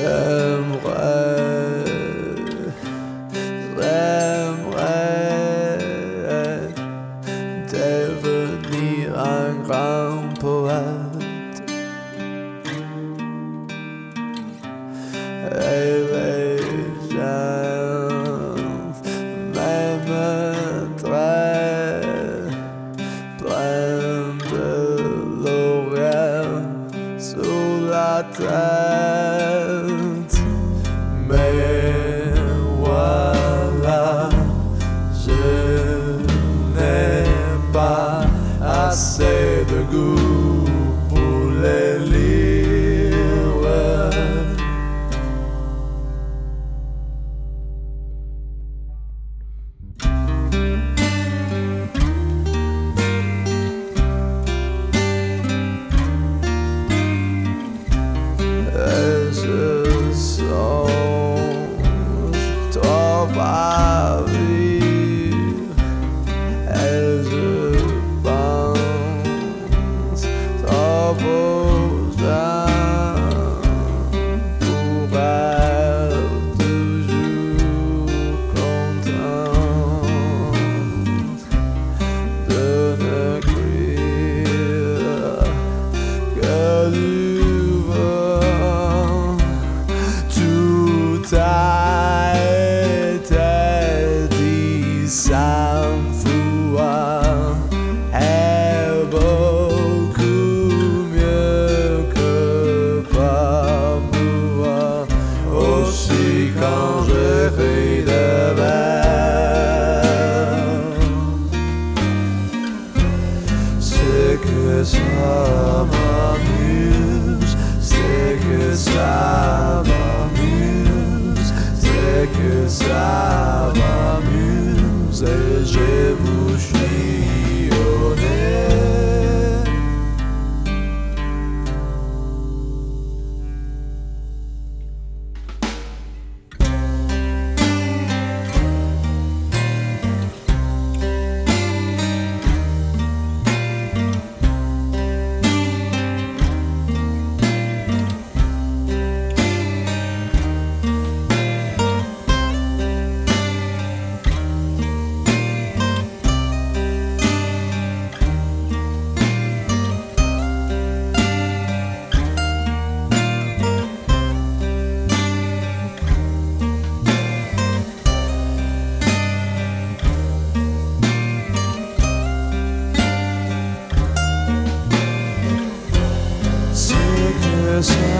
J'aimerais, j'aimerais devenir un grand poète. Et les gens m'aimeraient plein de l'oreille sous la terre. assez de. Oh. person